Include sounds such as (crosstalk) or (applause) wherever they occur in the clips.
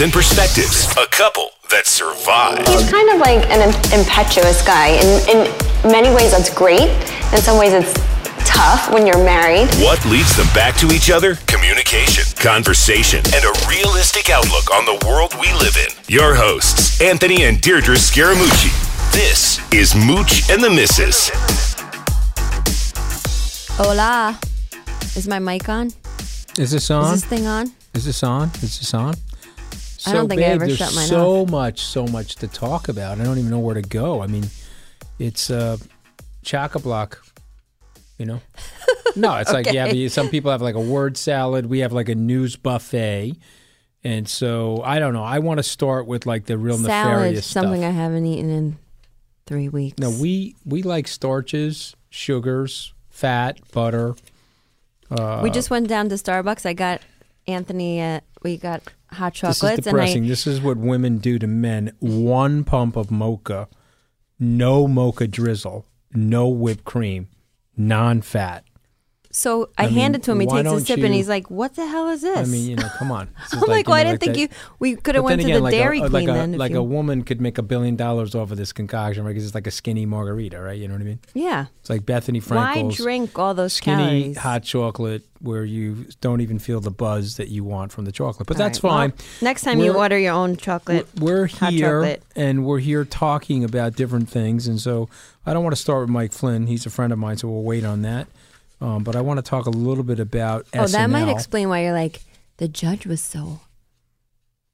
and perspectives, a couple that survived. He's kind of like an impetuous guy. In, in many ways, that's great. In some ways, it's tough when you're married. What leads them back to each other? Communication, conversation, and a realistic outlook on the world we live in. Your hosts, Anthony and Deirdre Scaramucci. This is Mooch and the Missus. Hola. Is my mic on? Is this Is on? this thing on? Is this on? Is this on? I don't So, think I ever there's shut mine so much, so much to talk about. I don't even know where to go. I mean, it's uh, chock a block. You know? (laughs) No, it's like yeah. But Some people have like a word salad. We have like a news buffet, and so I don't know. I want to start with like the real Salad, nefarious something. I haven't eaten in three weeks. No, we we like starches, sugars, fat, butter. Uh, we just went down to Starbucks. I got Anthony. Uh, we got hot chocolates. This is depressing. I This is what women do to men. One pump of mocha, no mocha drizzle, no whipped cream, non-fat. So I, I mean, handed to him. He takes a sip, you- and he's like, "What the hell is this?" I mean, you know, come on. (laughs) I'm like, you well, I know, didn't think that- you. We could have went to again, the like Dairy uh, a, Queen like a, then. like you, a woman could make a billion dollars off of this concoction, right? Because it's like a skinny margarita, right? You know what I mean? yeah. It's like Bethenny Why Frankel's drink all those skinny calories? hot chocolate where you don't even feel the buzz that you want from the chocolate. But All that's right, well, fine. next time you We're- order your own chocolate. We're hot here chocolate. and we're here talking about different things, and so I don't want to start with Mike Flynn. He's a friend of mine, so we'll wait on that. Um, but I want to talk a little bit about Oh, that might explain why you're like the judge was so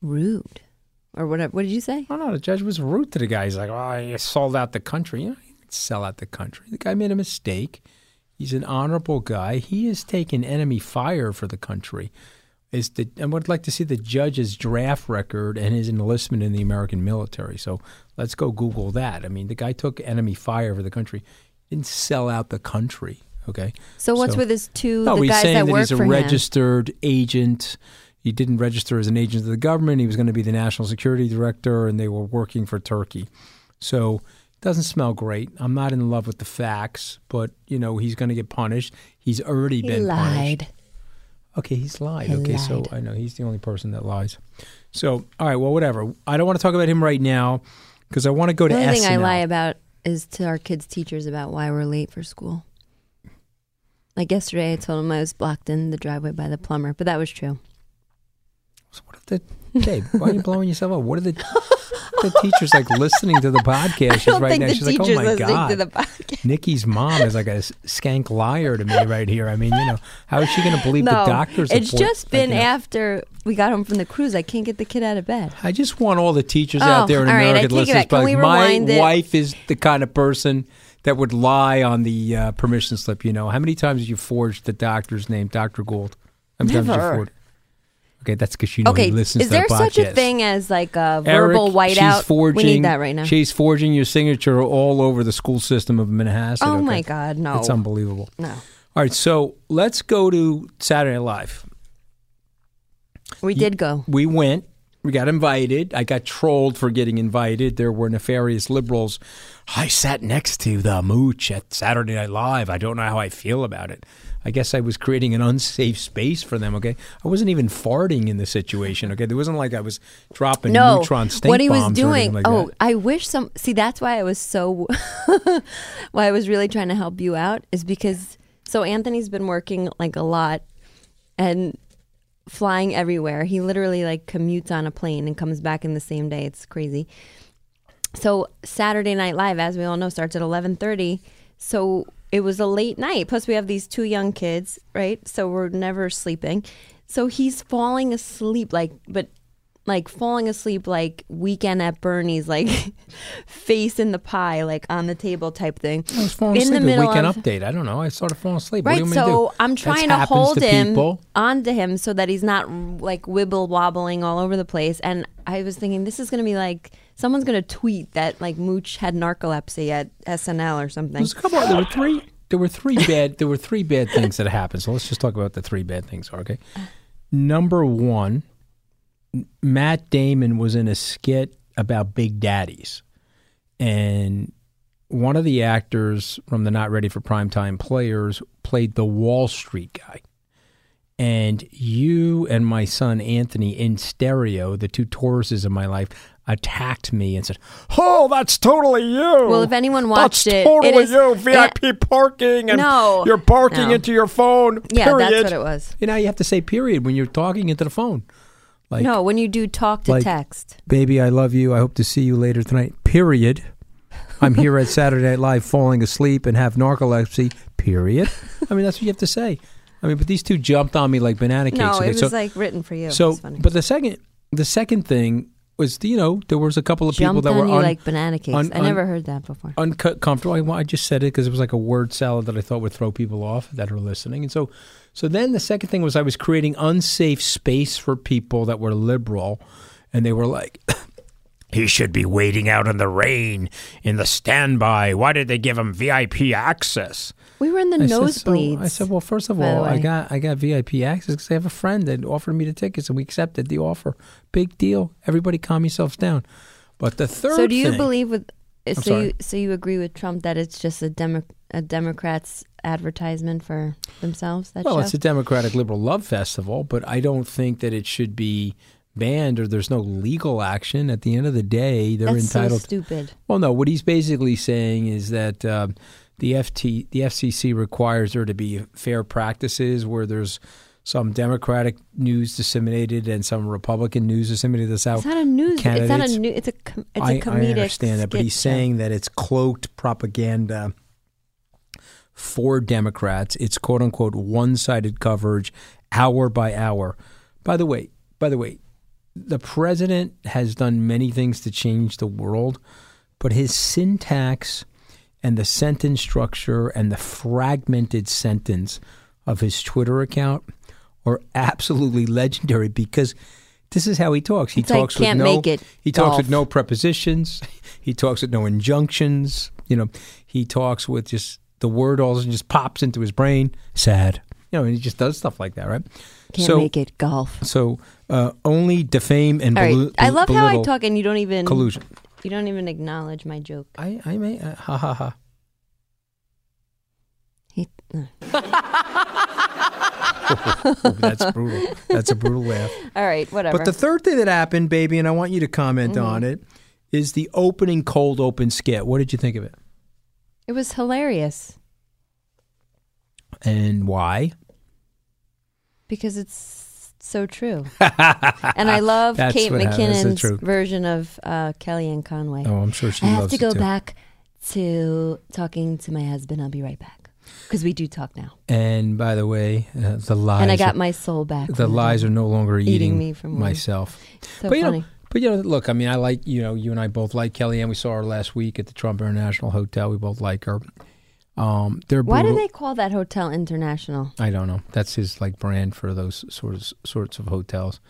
rude, or whatever. What did you say? Oh no, the judge was rude to the guy. He's like, "Oh, you sold out the country." You know, he didn't sell out the country. The guy made a mistake. He's an honorable guy. He has taken enemy fire for the country. Is the I would like to see the judge's draft record and his enlistment in the American military. So let's go Google that. I mean, the guy took enemy fire for the country. He didn't sell out the country. Okay. So what's So- with his two No, the he's guys saying that that work he's a for him? registered agent. He didn't register as an agent of the government. He was going to be the national security director, and they were working for Turkey. So it doesn't smell great. I'm not in love with the facts, but you know he's going to get punished. He's already He been punished. lied. Okay, he's lied. He okay, so. I know he's the only person that lies. So all right, well, whatever. I don't want to talk about him right now because I want to go to The only thing I lie about is to our kids' teachers about why we're late for school. Like yesterday, I told him I was blocked in the driveway by the plumber, but that was true. So what if the Dave? Why are you blowing yourself up? What are the the teachers like listening to the podcast? She's right now. She's like, "Oh my god!" the. Nikki's mom is like a skank liar to me right here. I mean, you know, how is she going to believe the No, doctor's it's report? just Like, been you know, after we got home from the cruise. I can't get the kid out of bed. I just want all the teachers Oh, out there in right, America take it listeners. back. But like, my wife is the kind of person that would lie on the uh, permission slip. You know, how many times have you forged the doctor's name, Doctor Gould? How many times have you Never. forged? Okay, that's because you know okay, he listens is to there the such a thing as like a Eric, verbal whiteout? She's forging, we need that right now. She's forging your signature all over the school system of Manhasset. oh okay? my God, no! It's unbelievable. no, All right, so let's go to Saturday Night Live. we did go. We went. We got invited. I got trolled for getting invited. There were nefarious liberals. I sat next to the mooch at Saturday Night Live. I don't know how I feel about it. I guess I was creating an unsafe space for them. Okay, I wasn't even farting in the situation. Okay, there wasn't like I was dropping no, neutron stink what he was doing. like oh, that. I wish some. See, that's why I was so. (laughs) why I was really trying to help you out is because so Anthony's been working like a lot, and flying everywhere. He literally like commutes on a plane and comes back in the same day. It's crazy. So Saturday Night Live, as we all know, starts at eleven thirty. So it was a late night. Plus, we have these two young kids, right? So we're never sleeping. So he's falling asleep, like, but like falling asleep, like weekend at Bernie's, like (laughs) face in the pie, like on the table type thing. I was falling in asleep. the middle weekend of, update. I don't know. I started falling asleep. what Right, do you want me to so? I'm trying to hold to him people. onto him so that he's not like wibble wobbling all over the place. And I was thinking this is going to be like someone's going to tweet that like Mooch had narcolepsy at SNL or something. There's a couple. There were three. There were three bad. There were three bad things that happened. So let's just talk about the three bad things. Okay. Number one, Matt Damon was in a skit about Big Daddies, and one of the actors from the Not Ready for Primetime Players played the Wall Street guy. And you and my son Anthony in stereo, the two Tauruses of my life, attacked me and said, "Oh, that's totally you." Well, if anyone watched that's it, totally it is- you. VIP parking, and No, you're barking no. into your phone. Yeah, that's what it was. You know, you have to say period when you're talking into the phone. Like, no, when you do talk to like- text. baby, I love you. I hope to see you later tonight. Period. I'm here at (laughs) Saturday Night Live falling asleep and have narcolepsy. Period. I mean, that's what you have to say. I mean, but these two jumped on me like banana cakes. No, okay? it was so, like written for you. so funny. but the second, the second thing was, you know, there was a couple of people that were un- like banana cakes. un- I never heard that before. uncut comfortable. I, I just said it because it was like a word salad that I thought would throw people off that are listening. And so, so then the second thing was I was creating unsafe space for people that were liberal, and they were like. (coughs) He should be waiting out in the rain in the standby. Why did they give him VIP access? We were in the I said, so- nosebleeds. I said, well, first of all, I got I got VIP access because I have a friend that offered me the tickets, and we accepted the offer. Big deal. Everybody, calm yourselves down. But the third. So do you thing- believe with? So sorry. you so you agree with Trump that it's just a Demo, a Democrats advertisement for themselves? That Well, show? it's a Democratic Liberal Love Festival, but I don't think that it should be banned or there's no legal action. At the end of the day, they're That's so entitled. stupid. well, no. What he's basically saying is that uh, the FT, the FCC requires there to be fair practices where there's some Democratic news disseminated and some Republican news disseminated. That's how It's not a news. It's not a new. It's a com- it's I, a comedic. I understand that, but he's saying that it's cloaked propaganda for Democrats. It's quote unquote one sided coverage, hour by hour. By the way, by the way, the president has done many things to change the world, but his syntax and the sentence structure and the fragmented sentence of his Twitter account are absolutely legendary because this is how he talks. He It's like, talks can't with no he talks with no prepositions. He talks with no injunctions. You know, he talks with just the word all of a sudden just pops into his brain. Sad. You know, and he just does stuff like that, right? Can't so, make it golf. So uh, only defame and All right. belu- I love how I talk and you don't even collusion. You don't even acknowledge my joke. I I may uh, ha ha ha. He. (laughs) Oh, that's brutal. That's a brutal laugh. All right, whatever. But the third thing that happened, baby, and I want you to comment Mm-hmm. on it, is the opening cold open skit. What did you think of it? It was hilarious And why? because it's so true. (laughs) and I love That's Kate what happened. That's the McKinnon's truth. version of uh, Kellyanne Conway. Oh, I'm sure she I have loves to go too. back to talking to my husband. I'll be right back because we do talk now. And by the way, uh, the lies. and I got my soul back. the from lies are no longer Eating eating, me from myself. so but you funny. But you know, look. I mean, I like you know, you and I both like Kellyanne. We saw her last week at the Trump International Hotel. We both like her. Um, they're Why do they call that hotel international? I don't know. That's his like brand for those sorts sorts of hotels.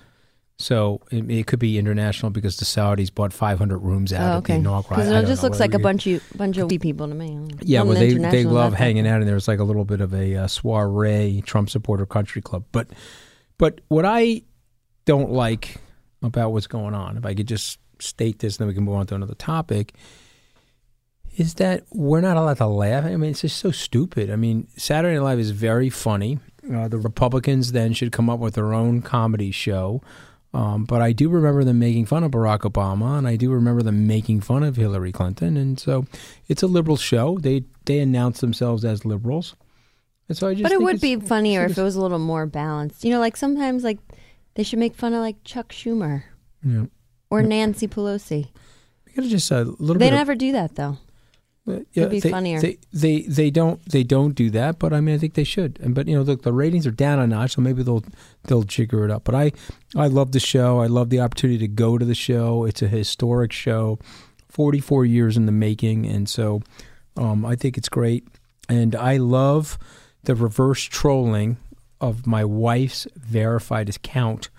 So it, it could be international because the Saudis bought 500 rooms out Oh, at okay. the inaugural. Because it just looks like a bunch of bunch of people to me. Yeah, well, they they love hanging out, and there's like a little bit of a uh, soiree Trump supporter country club. But but what I don't like about what's going on, if I could just state this, and then we can move on to another topic, is that we're not allowed to laugh. I mean, it's just so stupid. I mean, Saturday Night Live is very funny. Uh, the Republicans then should come up with their own comedy show. Um, but I do remember them making fun of Barack Obama, and I do remember them making fun of Hillary Clinton, and so it's a liberal show. They they announce themselves as liberals, and so I just. But it would be funnier if it was a little more balanced. You know, like sometimes like they should make fun of like Chuck Schumer Yeah. or Nancy Pelosi. We gotta just a little They bit. of- never do that though. Uh, It'd be they, funnier. They, they they don't they don't do that, but I mean I think they should. And but you know look the ratings are down a notch, so maybe they'll they'll jigger it up. But I I love the show. I love the opportunity to go to the show. It's a historic show, forty four years in the making, and so um, I think it's great. And I love the reverse trolling of my wife's verified account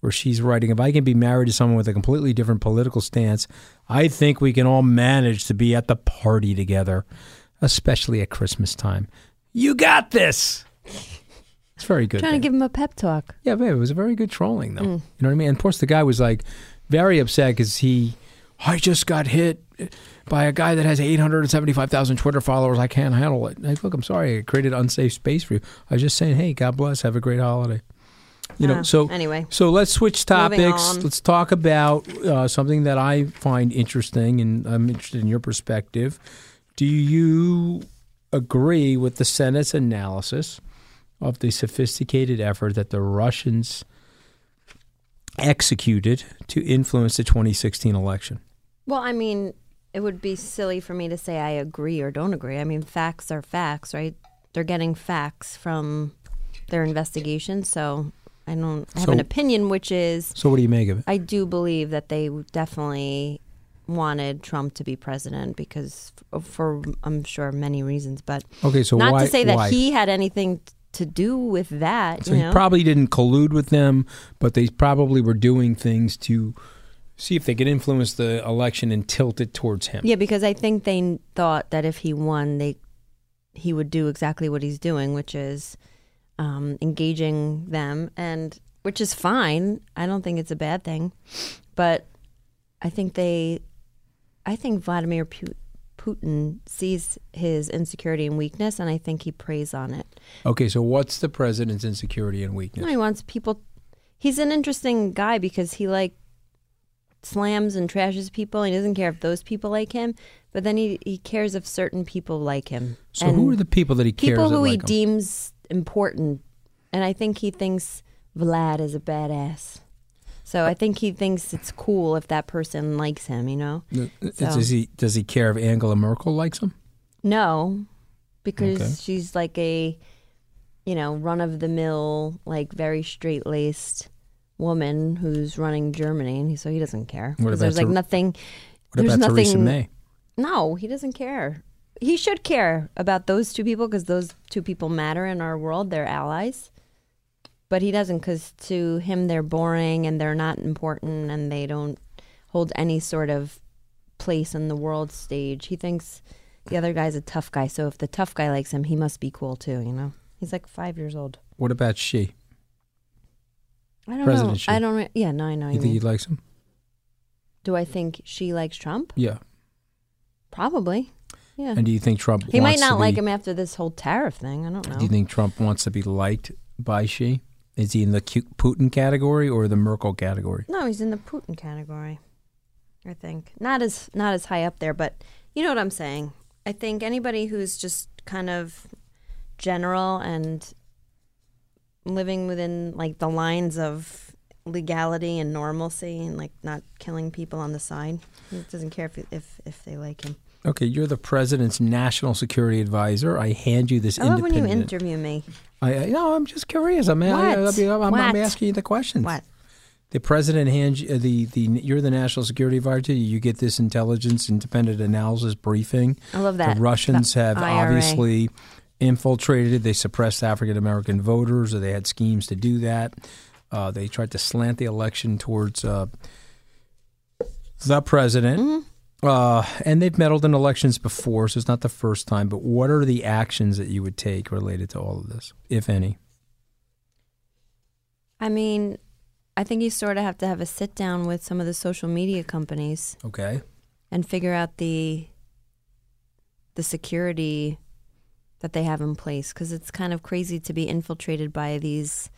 where she's writing, if I can be married to someone with a completely different political stance, I think we can all manage to be at the party together, especially at Christmas time. You got this. It's very good. Trying to give him a pep talk. Yeah, but it was a very good trolling, though. Mm. You know what I mean? And of course, the guy was like very upset because he, I just got hit by a guy that has 875,000 Twitter followers. I can't handle it. Look, I'm sorry. I created unsafe space for you. I was just saying, hey, God bless. Have a great holiday. You know, Ah, so anyway. so let's switch topics. Let's talk about uh, something that I find interesting, and I'm interested in your perspective. Do you agree with the Senate's analysis of the sophisticated effort that the Russians executed to influence the 2016 election? Well, I mean, it would be silly for me to say I agree or don't agree. I mean, facts are facts, right? They're getting facts from their investigation, so I don't I have an opinion, which is So, what do you make of it? I do believe that they definitely wanted Trump to be president because f- for I'm sure many reasons, but Okay, so not why- to say that why? he had anything to do with that. So you he probably didn't collude with them, but they probably were doing things to see if they could influence the election and tilt it towards him. Yeah, because I think they thought that if he won, they he would do exactly what he's doing, which is um, engaging them, and which is fine. I don't think it's a bad thing, but I think they, I think Vladimir Pu- Putin sees his insecurity and weakness, and I think he preys on it. Okay, so what's the president's insecurity and weakness? No, he wants people. He's an interesting guy because he like slams and trashes people. He doesn't care if those people like him, but then he, he cares if certain people like him. So who are the people that he cares people who he him? deems important? And I think he thinks Vlad is a badass. So I think he thinks it's cool if that person likes him. You know? So- Does he does he care if Angela Merkel likes him? No, because Okay. she's like a, you know, run of the mill, like very straight laced woman who's running Germany, and he, so he doesn't care. What about there's like Ther- nothing. What there's about nothing. Theresa May? No, he doesn't care. He should care about those two people because those two people matter in our world. They're allies. But he doesn't because to him they're boring and they're not important and they don't hold any sort of place in the world stage. He thinks the other guy's a tough guy. So if the tough guy likes him, he must be cool too, you know? He's like five years old. What about Xi? I don't know. I don't. Re- yeah, no, I know. You You think mean. he likes him? Do I think Xi likes Trump? Yeah. Probably. Yeah. And do you think Trump? He might not like be- him after this whole tariff thing. I don't know. Do you think Trump wants to be liked by Xi? Is he in the Putin category or the Merkel category? No, he's in the Putin category. I think not as not as high up there, but you know what I'm saying. I think anybody who's just kind of general and living within like the lines of legality and normalcy and like not killing people on the side, he doesn't care if if if they like him. Okay, you're the president's national security advisor. I hand you this I love when you interview me. I, I no, I'm just curious. I'm, I, What? I'm, I'm, I'm asking you the questions. What? The president hands you, uh, the the you're the national security advisor. You get this intelligence independent analysis briefing. I love that. The Russians The have IRA. obviously infiltrated. They suppressed African American voters, or they had schemes to do that. Uh, they tried to slant the election towards uh, the president. Mm-hmm. Uh, and they've meddled in elections before, so it's not the first time. But what are the actions that you would take related to all of this, if any? I mean, I think you sort of have to have a sit down with some of the social media companies Okay. and figure out the the security that they have in place because it's kind of crazy to be infiltrated by these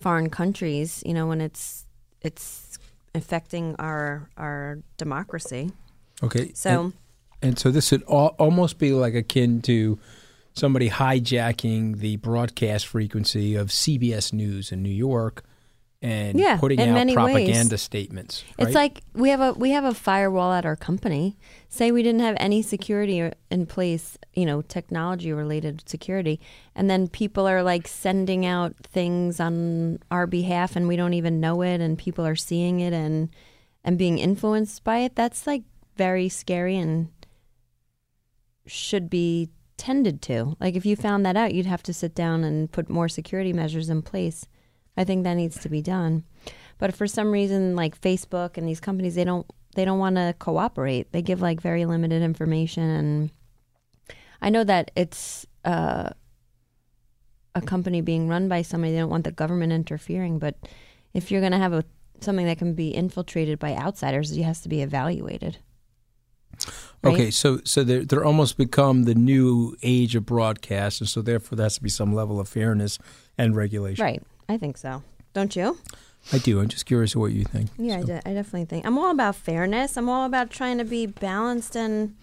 foreign countries. You know, when it's it's affecting our our democracy. Okay. So. and, and so this would al- almost be like akin to somebody hijacking the broadcast frequency of CBS News in New York and Yeah, putting out many ways. propaganda statements. It's like we have a we have a firewall at our company. Say we didn't have any security in place, you know, technology related security, and then people are like sending out things on our behalf, and we don't even know it, and people are seeing it and and being influenced by it. That's like very scary and should be tended to. Like if you found that out, you'd have to sit down and put more security measures in place. I think that needs to be done. But for some reason, like Facebook and these companies, they don't they don't want to cooperate. They give like very limited information, and I know that it's uh, a company being run by somebody. They don't want the government interfering. But if you're going to have a something that can be infiltrated by outsiders, it has to be evaluated. right? Okay, so so they're they're almost become the new age of broadcast, and so therefore there has to be some level of fairness and regulation. Right. I think so. Don't you? I do. I'm just curious what you think. Yeah, I, de- I definitely think I'm all about fairness. I'm all about trying to be balanced and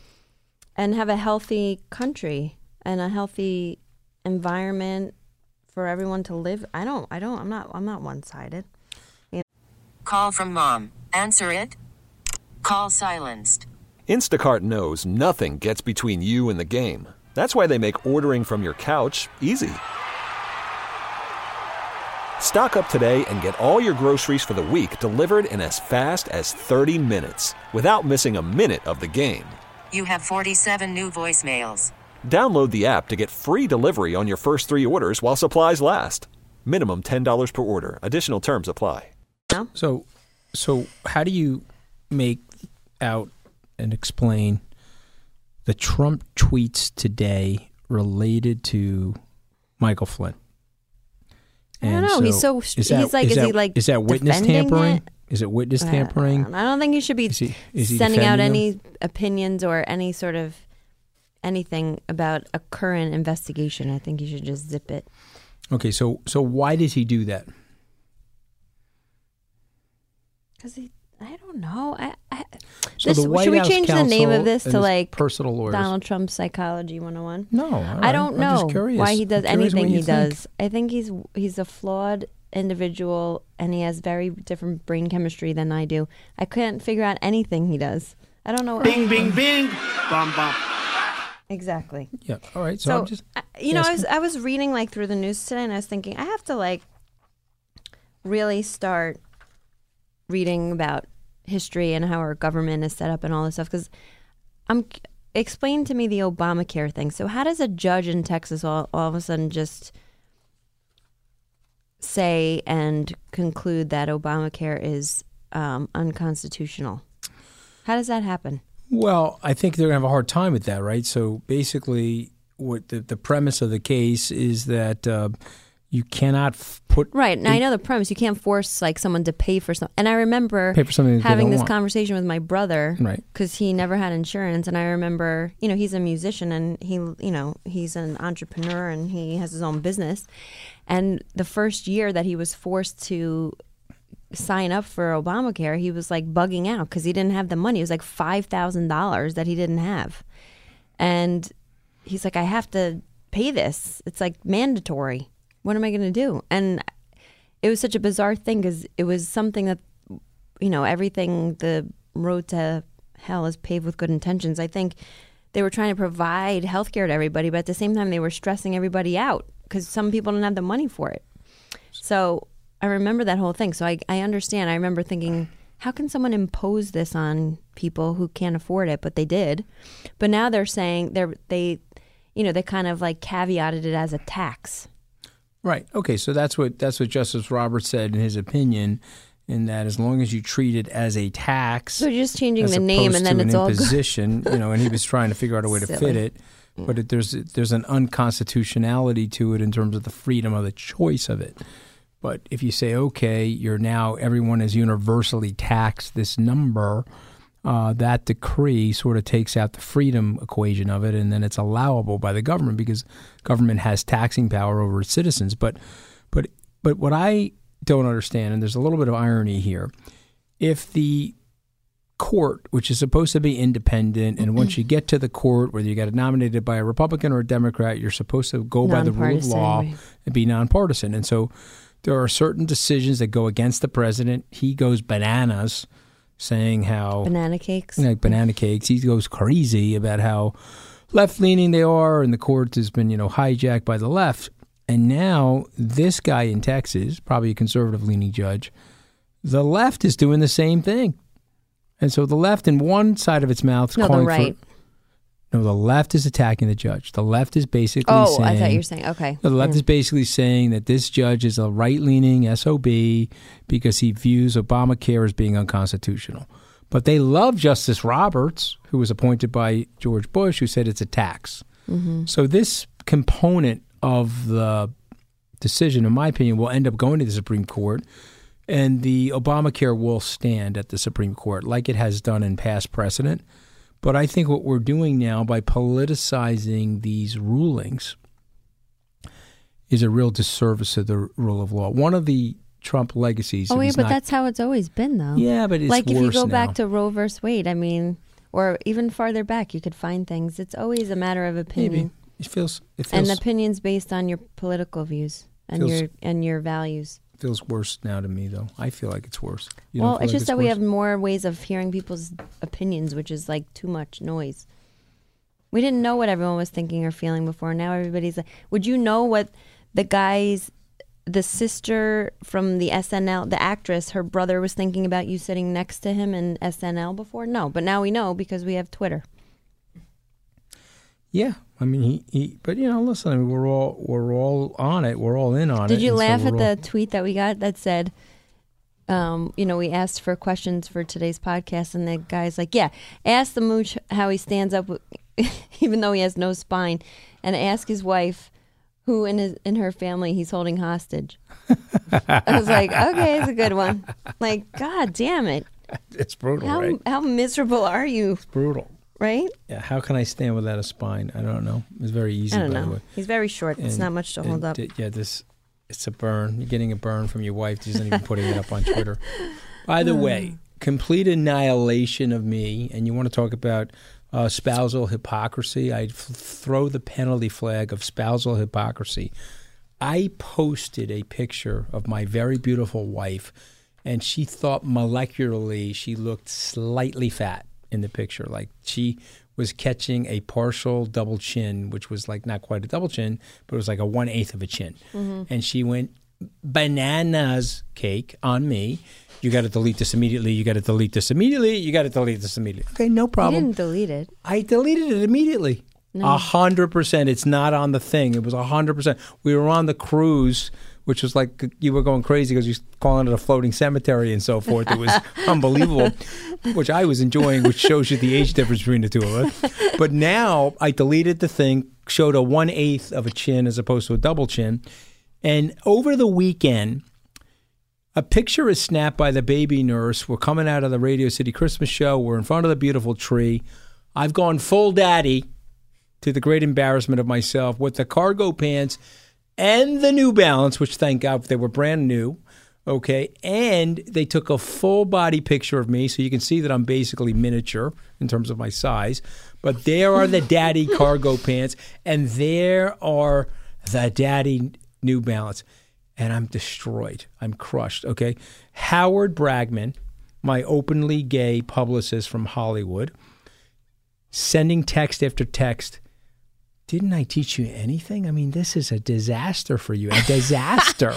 and have a healthy country and a healthy environment for everyone to live. I don't. I don't. I'm not. I'm not one sided. You know? Call from mom. Answer it. Call silenced. Instacart knows nothing gets between you and the game. That's why they make ordering from your couch easy. Stock up today and get all your groceries for the week delivered in as fast as 30 minutes without missing a minute of the game. You have 47 new voicemails. Download the app to get free delivery on your first three orders while supplies last. Minimum $10 per order. Additional terms apply. So, so how do you make out and explain the Trump tweets today related to Michael Flynn? I don't And know. He's so- is he's like- is that, he, like, is that witness tampering? it? Is it witness tampering? I don't think he should be Is he- is he sending out any opinions or any sort of anything about a current investigation. I think you should just zip it. Okay, so so why did he do that? Because he, I don't know. I, I So this, the White should we House change the name of this to like personal lawyers. Donald Trump Psychology 101? No, all I don't I'm know just curious. why he does I'm anything he think. does. I think he's he's a flawed individual and he has very different brain chemistry than I do. I couldn't figure out anything he does. I don't know. Bing, bing, bing. Bum, bum. Exactly. Yeah. All right. So, So, I'm just I- you know, I was. I was reading like through the news today, and I was thinking I have to like really start reading about history and how our government is set up and all this stuff because I'm explain to me the Obamacare thing. So how does a judge in Texas all, all of a sudden just say and conclude that Obamacare is um, unconstitutional? How does that happen? Well, I think they're going to have a hard time with that, right? So basically, what the, the premise of the case is that uh, you cannot f- put Right. Now I know the premise. You can't force like someone to pay for something. And I remember Pay for something having this want. conversation with my brother, Right. Because he never had insurance, and I remember, you know, he's a musician and he, you know, he's an entrepreneur and he has his own business. And the first year that he was forced to sign up for Obamacare, he was like bugging out because he didn't have the money. It was like five thousand dollars that he didn't have, and he's like, I have to pay this. It's like mandatory. What am I going to do? And it was such a bizarre thing because it was something that, you know, everything the road to hell is paved with good intentions. I think they were trying to provide health care to everybody, but at the same time, they were stressing everybody out because some people didn't have the money for it. So I remember that whole thing. So I, I understand. I remember thinking, how can someone impose this on people who can't afford it? But they did. But now they're saying they're they, you know, they kind of like caveated it as a tax. Right. Okay. So that's what that's what Justice Roberts said in his opinion, in that as long as you treat it as a tax, So just changing the name and then it's an all good. imposition, you know, and he was trying to figure out a way to fit it. But it, there's there's an unconstitutionality to it in terms of the freedom of the choice of it. But if you say, okay, you're now everyone is universally taxed this number, uh, that decree sort of takes out the freedom equation of it, and then it's allowable by the government because government has taxing power over its citizens. But, but, but what I don't understand, and there's a little bit of irony here, if the court, which is supposed to be independent, and once you get to the court, whether you get nominated by a Republican or a Democrat, you're supposed to go by the rule of law right. and be nonpartisan. And so there are certain decisions that go against the president. He goes bananas, saying how Banana cakes. like banana cakes. He goes crazy about how left leaning they are, and the court has been you know hijacked by the left. And now this guy in Texas, probably a conservative leaning judge, the left is doing the same thing. And so the left, in one side of its mouth, is No, the calling right. for. No, the left is attacking the judge. The left is basically Oh, saying. I thought you were saying okay. No, the left Mm. is basically saying that this judge is a right leaning SOB because he views Obamacare as being unconstitutional. But they love Justice Roberts, who was appointed by George Bush, who said it's a tax. Mm-hmm. So this component of the decision, in my opinion, will end up going to the Supreme Court, and the Obamacare will stand at the Supreme Court, like it has done in past precedent. But I think what we're doing now by politicizing these rulings is a real disservice to the rule of law. One of the Trump legacies. Oh yeah, but not- that's how it's always been, though. Yeah, but it's like if you go now. back to Roe versus Wade, I mean, or even farther back, you could find things. It's always a matter of opinion, maybe it feels it and opinions based on your political views and Feels- your and your values. Feels worse now to me though. I feel like it's worse. You well, it's like just that we have more ways of hearing people's opinions, which is like too much noise. We didn't know what everyone was thinking or feeling before. Now everybody's like, would you know what the guys, the sister from the SNL, the actress, her brother was thinking about you sitting next to him in SNL before? No, but now we know because we have Twitter. Yeah, I mean he, he but you know, listen, I mean, we're all we're all on it. We're all in on it. Did you and so laugh at all- the tweet that we got that said, um, you know, we asked for questions for today's podcast, and the guy's like, "Yeah, ask the mooch how he stands up, (laughs) even though he has no spine, and ask his wife who in his in her family he's holding hostage." I was like, "Okay, it's a good one." Like, God damn it! (laughs) It's brutal, How right? how miserable are you? It's brutal. Right? Yeah, how can I stand without a spine? I don't know. It's very easy. I don't by the know. way. He's very short. It's not much to hold and up. th- yeah, this it's a burn. You're getting a burn from your wife. She's not even putting it up on Twitter. (laughs) By the way, complete annihilation of me. And you want to talk about uh, spousal hypocrisy? I throw the penalty flag of spousal hypocrisy. I posted a picture of my very beautiful wife, and she thought molecularly she looked slightly fat in the picture. Like she was catching a partial double chin, which was like not quite a double chin, but it was like a one eighth of a chin. Mm-hmm. And she went bananas cake on me. You got to delete this immediately. You got to delete this immediately. You got to delete this immediately. Okay, no You problem. didn't delete it. I deleted it immediately. A hundred percent. It's not on the thing. It was a hundred percent. We were on the cruise, which was like you were going crazy because you was calling it a floating cemetery and so forth. It was (laughs) unbelievable, which I was enjoying, which shows you the age difference between the two of us. But now I deleted the thing, showed a one eighth of a chin as opposed to a double chin, and over the weekend. A picture is snapped by the baby nurse. We're coming out of the Radio City Christmas show. We're in front of the beautiful tree. I've gone full daddy to the great embarrassment of myself with the cargo pants and the New Balance, which thank God they were brand new. Okay. And they took a full body picture of me. So you can see that I'm basically miniature in terms of my size. But there are the daddy (laughs) cargo pants, and there are the daddy New Balance. And I'm destroyed. I'm crushed. Okay. Howard Bragman, my openly gay publicist from Hollywood, sending text after text. Didn't I teach you anything? I mean, this is a disaster for you. A (laughs) disaster.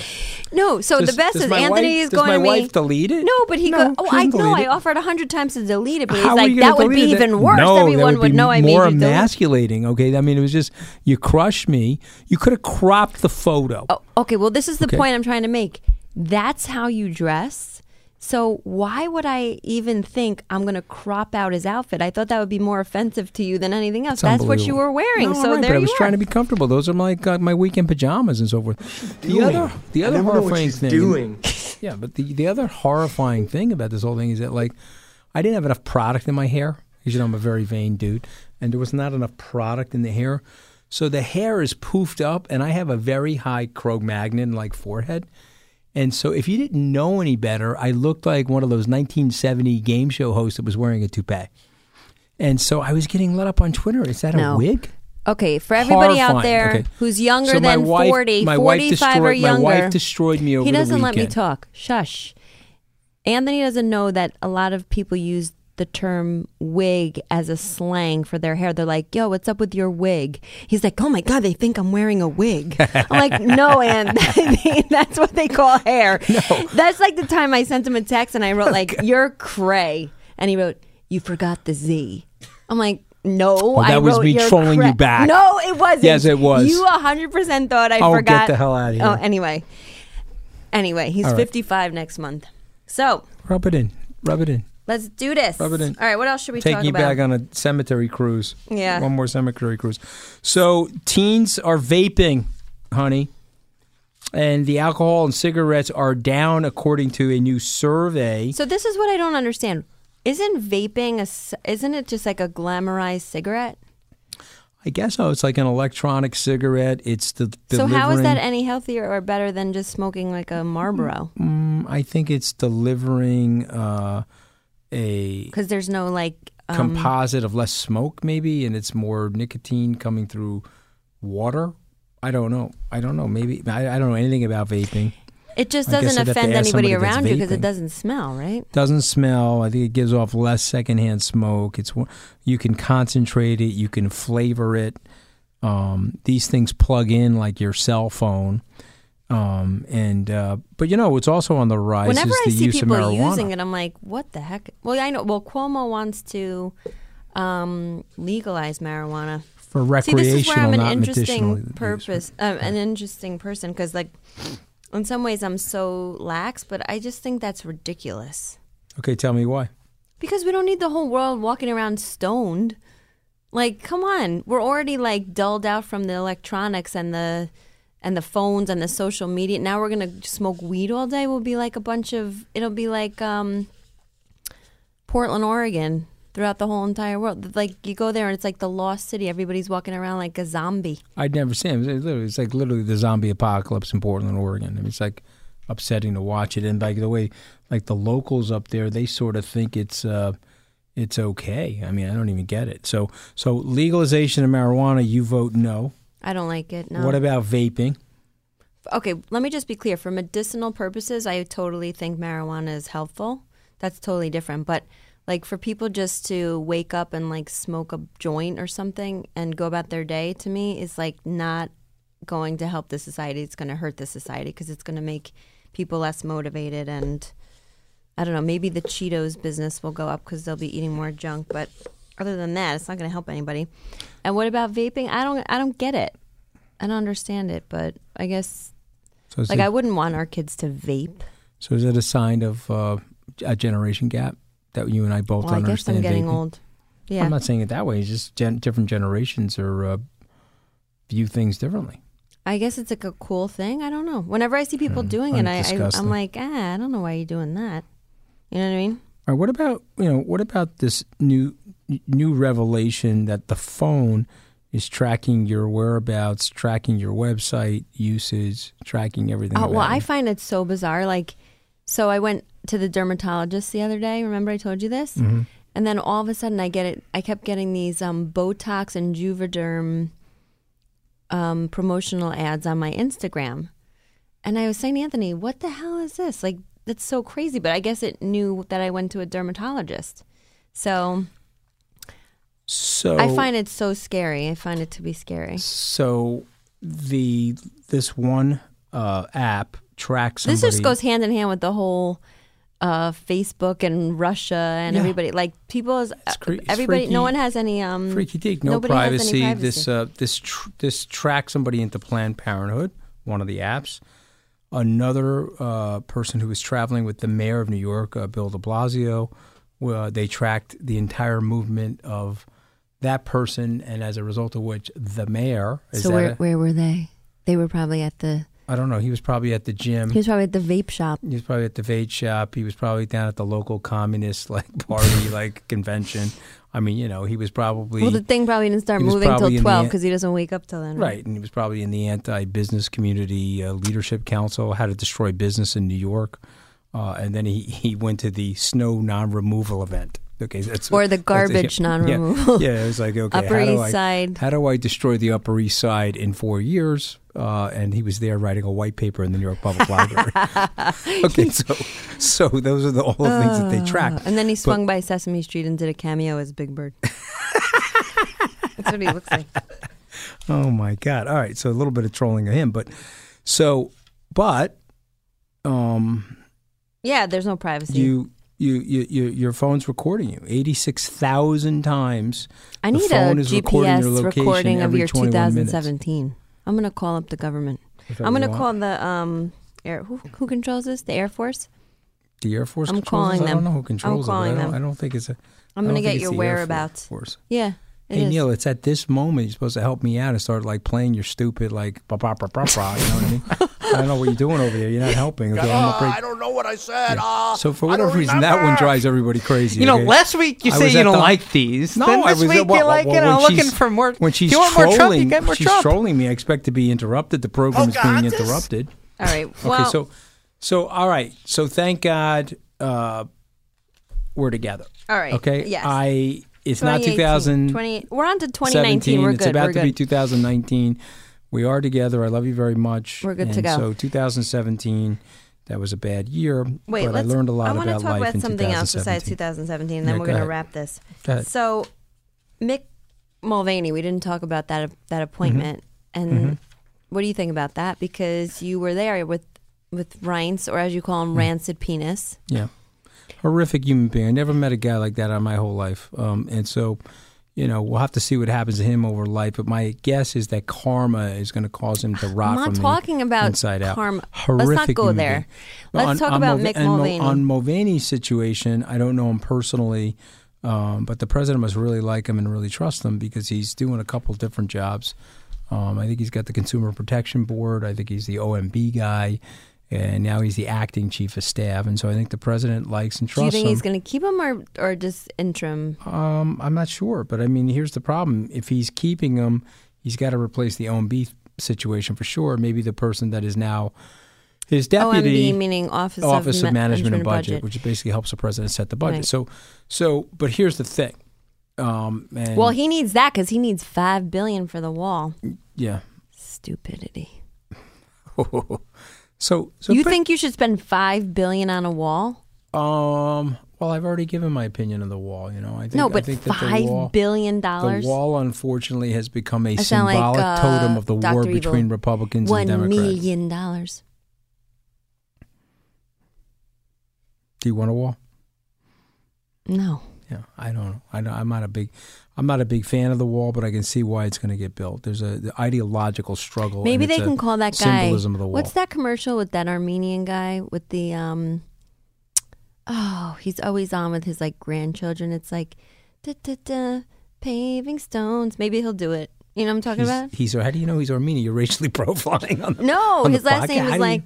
No, so Does- the best is Anthony wife- is does going my to me. wife delete it? No, but he No, goes. Oh, I know. I offered a hundred times to delete it, but he's like, that would be it? even worse. No, Everyone would be know I more made you do emasculating. Okay, I mean, it was just you crushed me. You could have cropped the photo. Oh, okay, well, this is the Okay. point I'm trying to make. That's how you dress. So why would I even think I'm going to crop out his outfit? I thought that would be more offensive to you than anything else. It's That's what you were wearing. No, so all right, there but I you was are. trying to be comfortable. Those are my uh, my weekend pajamas and so forth. The doing? other the other never know what horrifying thing. doing. (laughs) Yeah, but the the other horrifying thing about this whole thing is that like I didn't have enough product in my hair. Because you know I'm a very vain dude, and there was not enough product in the hair, so the hair is poofed up, and I have a very high Cro-Magnon like forehead. And so, if you didn't know any better, I looked like one of those 1970 game show hosts that was wearing a toupee. And so, I was getting lit up on Twitter. Is that No. a wig? Okay, for everybody out there Okay. who's younger So than wife- 40, 45 or destroyed- my younger. wife destroyed me over He doesn't let me talk. Shush. Anthony doesn't know that a lot of people use the term wig as a slang for their hair. They're like, yo, what's up with your wig? He's like, oh my God, they think I'm wearing a wig. I'm like, (laughs) no, and (laughs) that's what they call hair. That's like the time I sent him a text and I wrote, (laughs) oh, like, you're cray. And he wrote, you forgot the Z. I'm like, no, Oh, I was wrote me trolling you cray." back. No, it wasn't. Yes, it was. You 100% thought I Oh, get forgot. the hell outta oh, here. Oh, anyway. Anyway, he's right. 55 next month. So Rub it in. Rub it in. Let's do this. Rub it in. All right, what else should we Take talk you about? back on a cemetery cruise. Yeah. One more cemetery cruise. So teens are vaping, honey. And the alcohol and cigarettes are down according to a new survey. so this is what I don't understand. Isn't vaping a isn't it just like a glamorized cigarette? I guess so. It's like an electronic cigarette. It's the So how is that any healthier or better than just smoking like a Marlboro? Mm, I think it's delivering uh, a Because there's no like um, composite of less smoke, maybe, and it's more nicotine coming through water. I don't know. I don't know. Maybe I, I don't know anything about vaping. It just doesn't I'd have to offend anybody around you because it doesn't smell, right? Doesn't smell. I think it gives off less secondhand smoke. It's you can concentrate it. You can flavor it. Um, these things plug in like your cell phone. Um, and uh, but you know it's also on the rise Whenever is I the see use people of marijuana. using it, I'm like, what the heck? Well, I know. Well, Cuomo wants to um, legalize marijuana For recreational. See, this is where I'm an interesting purpose, uh, an interesting person because, like, in some ways, I'm so lax, but I just think that's ridiculous Okay, tell me why. because we don't need the whole world walking around stoned. Like, come on, we're already like dulled out from the electronics and the and the phones and the social media. Now we're gonna smoke weed all day. We'll be like a bunch of. It'll be like um, Portland, Oregon, throughout the whole entire world. Like you go there and it's like the lost city. Everybody's walking around like a zombie. I'd never seen it. It's literally, it's like literally the zombie apocalypse in Portland, Oregon. I mean, it's like upsetting to watch it, and like the way, like the locals up there, they sort of think it's uh, it's okay. I mean, I don't even get it. So, so legalization of marijuana, you vote no. I don't like it. No. What about vaping? okay, let me just be clear. For medicinal purposes, I totally think marijuana is helpful. That's totally different. But like for people just to wake up and like smoke a joint or something and go about their day, to me is like not going to help the society. It's going to hurt the society because it's going to make people less motivated and. I don't know. Maybe the Cheetos business will go up because they'll be eating more junk. But other than that, it's not going to help anybody. And what about vaping? I don't. I don't get it. I don't understand it. But I guess So like it, I wouldn't want our kids to vape. so is it a sign of uh, a generation gap that you and I both Well, I guess I'm understand? getting vaping? old. Yeah. I'm not saying it that way. It's just gen- different generations are uh, view things differently. I guess it's like a cool thing. I don't know. Whenever I see people doing it, I, I I'm like, ah, I don't know why you're doing that. You know what I mean? All right, what about you know what about this new new revelation that the phone is tracking your whereabouts, tracking your website usage, tracking everything? Oh well, about I find it so bizarre. Like, so I went to the dermatologist the other day. Remember I told you this? Mm-hmm. And then all of a sudden, I get it. I kept getting these um, Botox and Juvederm um, promotional ads on my Instagram, and I was saying, Anthony, what the hell is this? Like, that's so crazy. But I guess it knew that I went to a dermatologist. So so I find it so scary. I find it to be scary. so the this one uh, app tracks somebody. This just goes hand in hand with the whole uh, Facebook and Russia and Yeah. everybody. Like people, is, cre- it's everybody. freaky. No one has any um, freaky deek, no nobody has any privacy. privacy. This uh, this tr- this tracks somebody into Planned Parenthood, one of the apps. Another uh, person who was traveling with the mayor of New York, uh, Bill De Blasio, uh, they tracked the entire movement of that person, and as a result of which, the mayor. Is so where a- where were they? They were probably at the I don't know. He was probably at the gym. He was probably at the vape shop. He was probably at the vape shop. He was probably down at the local communist like (laughs) party like convention. I mean, you know, he was probably Well, the thing probably didn't start moving till probably in the twelve because he doesn't wake up till then. right, and he was probably in the anti-business community uh, leadership council, how to destroy business in New York, uh, and then he he went to the snow non-removal event. Okay, that's Or the garbage yeah, non-removal. Yeah, it was like okay, Upper how do East I, Side. How do I destroy the Upper East Side in four years? Uh, and he was there writing a white paper in the New York Public Library. (laughs) (laughs) okay, so so those are the, all the things that they track. Uh, and then he But- swung by Sesame Street and did a cameo as Big Bird. (laughs) That's what he looks like. Oh my God! All right, so a little bit of trolling of him, but so, but, um, Yeah, there's no privacy. you. You, you, you, your phone's recording you 86,000 times. I The need a phone is recording GPS your recording of your 21 minutes. 2017. I'm gonna call up the government. I'm gonna call the um air who who controls this? The Air Force. The Air Force I'm controls calling it? I don't them. know who I'm controls calling it. I don't, them. I don't think it's a. I'm gonna get your it's the Air whereabouts. Yeah. It Hey is. Neil, it's at this moment you're supposed to help me out and start like playing your stupid like ba ba ba ba ba. You know what I mean? I don't know what you're doing over there. You're not helping. (laughs) Okay, I'm afraid. I don't know what I said. Uh, So for I whatever don't reason, that one remember. drives everybody crazy. You know, okay? last week you I say was you at don't the- like these. No, then I this was week well, you're like, well, you know, when looking she's- for more. When she's you want trolling, more Trump, you get more she's Trump. trolling me. I expect to be interrupted. The program is being Pocahontas? interrupted. All right. Okay, Well, so so all right. So thank God uh, we're together. all right. Okay. Yes. I it's not 2018, 2000. 20 we're on to 2019. We're It's good. about We're to be 2019. We are together. I love you very much. We're good to go. So 2017, that was a bad year. Wait, but I let's, learned a lot I want to about talk life about in something else besides 2017. 2017, and then Yeah, we're going to wrap this. So, Mick Mulvaney, we didn't talk about that that appointment, Mm-hmm. and what do you think about that? Because you were there with with Reince, or as you call Mm. him, Rancid Penis. Yeah. Horrific human being. I never met a guy like that in my whole life. Um, and so, you know, we'll have to see what happens to him over life. But my guess is that karma is going to cause him to rot I'm not talking about inside out. karma. Horrific Let's not go there. Let's On- talk on about Mick and Mo- Mulvaney. On Mulvaney's situation, I don't know him personally, um, but the president must really like him and really trust him because he's doing a couple different jobs. Um, I think he's got the Consumer Protection Board. I think he's the OMB guy. And now he's the acting chief of staff. And so I think the president likes and trusts him. Do you think him. he's going to keep him, or or just interim? Um, I'm not sure, but I mean, here's the problem: if he's keeping him, he's got to replace the OMB situation for sure. Maybe the person that is now his deputy, OMB meaning Office, Office of, of Ma- Management and Budget. Budget, which basically helps the president set the budget. Right. So, so, but here's the thing. Um, and Well, he needs that because he needs five billion for the wall. yeah. Stupidity. (laughs) so, so you think you should spend five billion on a wall? Um. Well, I've already given my opinion on the wall. You know, I think no, I but think that the five wall, billion dollars. The wall, unfortunately, has become a I sound like, symbolic uh, totem of the Dr. war Evil. between Republicans One and Democrats. million dollars. Do you want a wall? No. Yeah, I don't know. I don't, I'm not a big, I'm not a big fan of the wall, but I can see why it's going to get built. There's a the ideological struggle. Maybe they can call that guy. symbolism of the wall. What's that commercial with that Armenian guy with the um? Oh, he's always on with his like grandchildren. It's like, da da da, paving stones. Maybe he'll do it. You know what I'm talking He's, about? he's how do you know he's Armenian? You're racially (laughs) profiling on the No, on the his last podcast? name is like.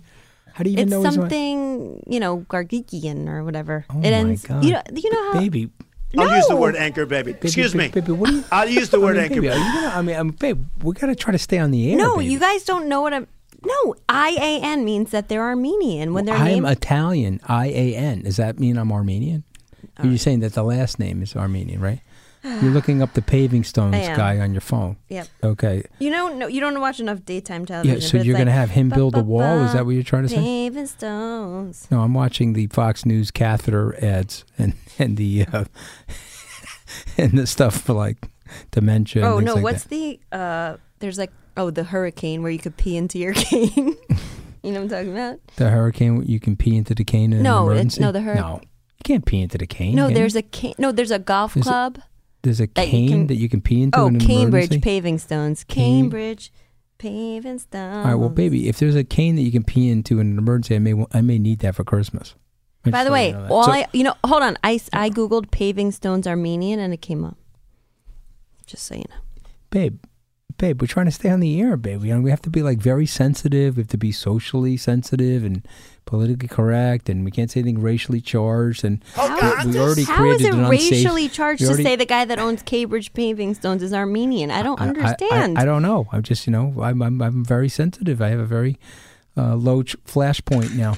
how do you even it's know something you know Gargikian or whatever. Oh it my ends. God. You know. You know how. baby? I'll use the word anchor, baby. Excuse me. baby, what do you? I'll use the I word mean, anchor, baby, are you gonna? I mean, um, babe, we got to try to stay on the air. No, baby. you guys don't know what I'm. No, I A N means that they're Armenian when they're I'm named. Italian. I A N. Does that mean I'm Armenian? You're saying that the last name is Armenian, right? You're looking up the paving stones guy on your phone. Yep. Okay. You know, no, you don't watch enough daytime television. Yeah. So you're going to have him build a wall? Is that what you're trying to say? Paving stones. No, I'm watching the Fox News catheter ads and and the uh, (laughs) and the stuff for like dementia. Oh no, like what's that. the? uh There's like oh the hurricane where you could pee into your (laughs) cane. you know what I'm talking about? the hurricane? You can pee into the cane in No, an it- no, the hurricane. no, you can't pee into the cane. No, there's you? a cane. No, there's a golf There's a- club. There's a that you cane can- that you can pee into oh, in an Cambridge emergency. paving stones. Cambridge paving stones. All right, well, baby, if there's a cane that you can pee into in an emergency, I may I may need that for Christmas. I By the way, you all So- I you know, hold on. I I googled paving stones Armenian and it came up. Just so you know. babe, babe, we're trying to stay on the air, babe. You know, we have to be like very sensitive. We have to be socially sensitive and politically correct, and we can't say anything racially charged. And we, we already How is created it unsafe. racially charged we to say the guy that owns Cambridge Paving Stones is Armenian? I don't I- I- understand. I, I don't know. I'm just, you know, I'm, I'm, I'm very sensitive. I have a very uh, low ch- flash point now.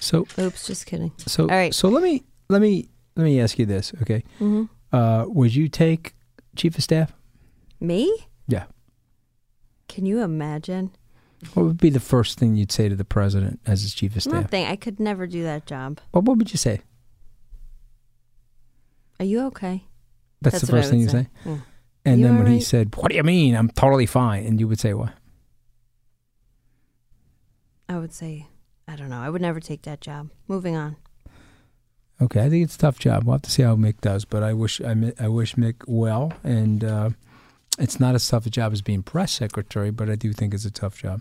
So, Oops, just kidding. so, All right. so let me, let me, let me ask you this, okay? Mhm. Uh, would you take chief of staff? Me? Yeah. Can you imagine? What would be the first thing you'd say to the president as his chief of staff? Nothing. I could never do that job. What, what would you say? Are you okay? That's, the first thing you say. Yeah. And You then when he said, "What do you mean? I'm totally fine," and you would say, "What?" I would say, I don't know. I would never take that job. Moving on. Okay, I think it's a tough job. We'll have to see how Mick does, but I wish I, I wish Mick well, and uh, it's not as tough a job as being press secretary, but I do think it's a tough job.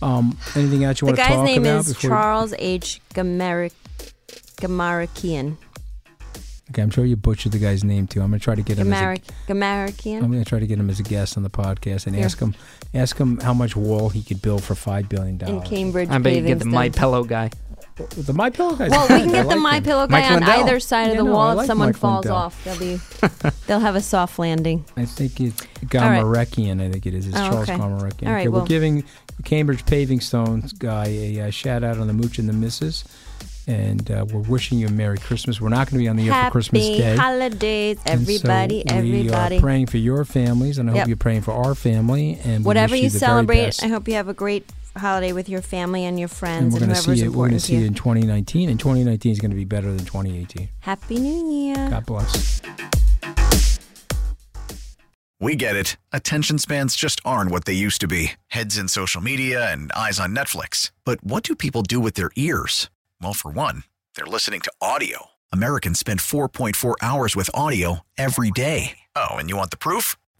Um, anything else you want to say. The guy's name is before we- Charles H. Gamaric- Gamarakian. okay, I'm sure you butchered the guy's name too. I'm going to try to get him. As Gamaric- a, Gamarakian. I'm going to try to get him as a guest on the podcast and Here. ask him ask him how much wall he could build for five billion dollars. in dollars. Cambridge. I bet you get the Paving My Pillow guy. The My Pillow guy's Well, we can get the like My him. Pillow guy Mike on Lindell. either side of Yeah, the no, I wall. if someone Mike falls Lindell. off, they'll be (laughs) they'll have a soft landing. I think it's right. I think it is. It's Oh, Charles okay. Gamarekian. All right, okay, we're giving Cambridge Paving Stones guy a, uh shout out on the Mooch and the Misses, and uh, we're wishing you a Merry Christmas. We're not going to be on the air Happy for Christmas Day. holidays, and so everybody, everybody. We are praying for your families, and I hope Yep. you're praying for our family. And Whatever wish you celebrate. I hope you have a great holiday with your family and your and friends we're and, going to whoever's see it. We're going to see to you you. in 2019, and 2019 is going to be better than 2018. Happy New Year. God bless. We get it. Attention spans just aren't what they used to be heads in social media and eyes on Netflix. But what do people do with their ears? Well, for one, they're listening to audio. Americans spend 4.4 hours with audio every day. Oh, and you want the proof?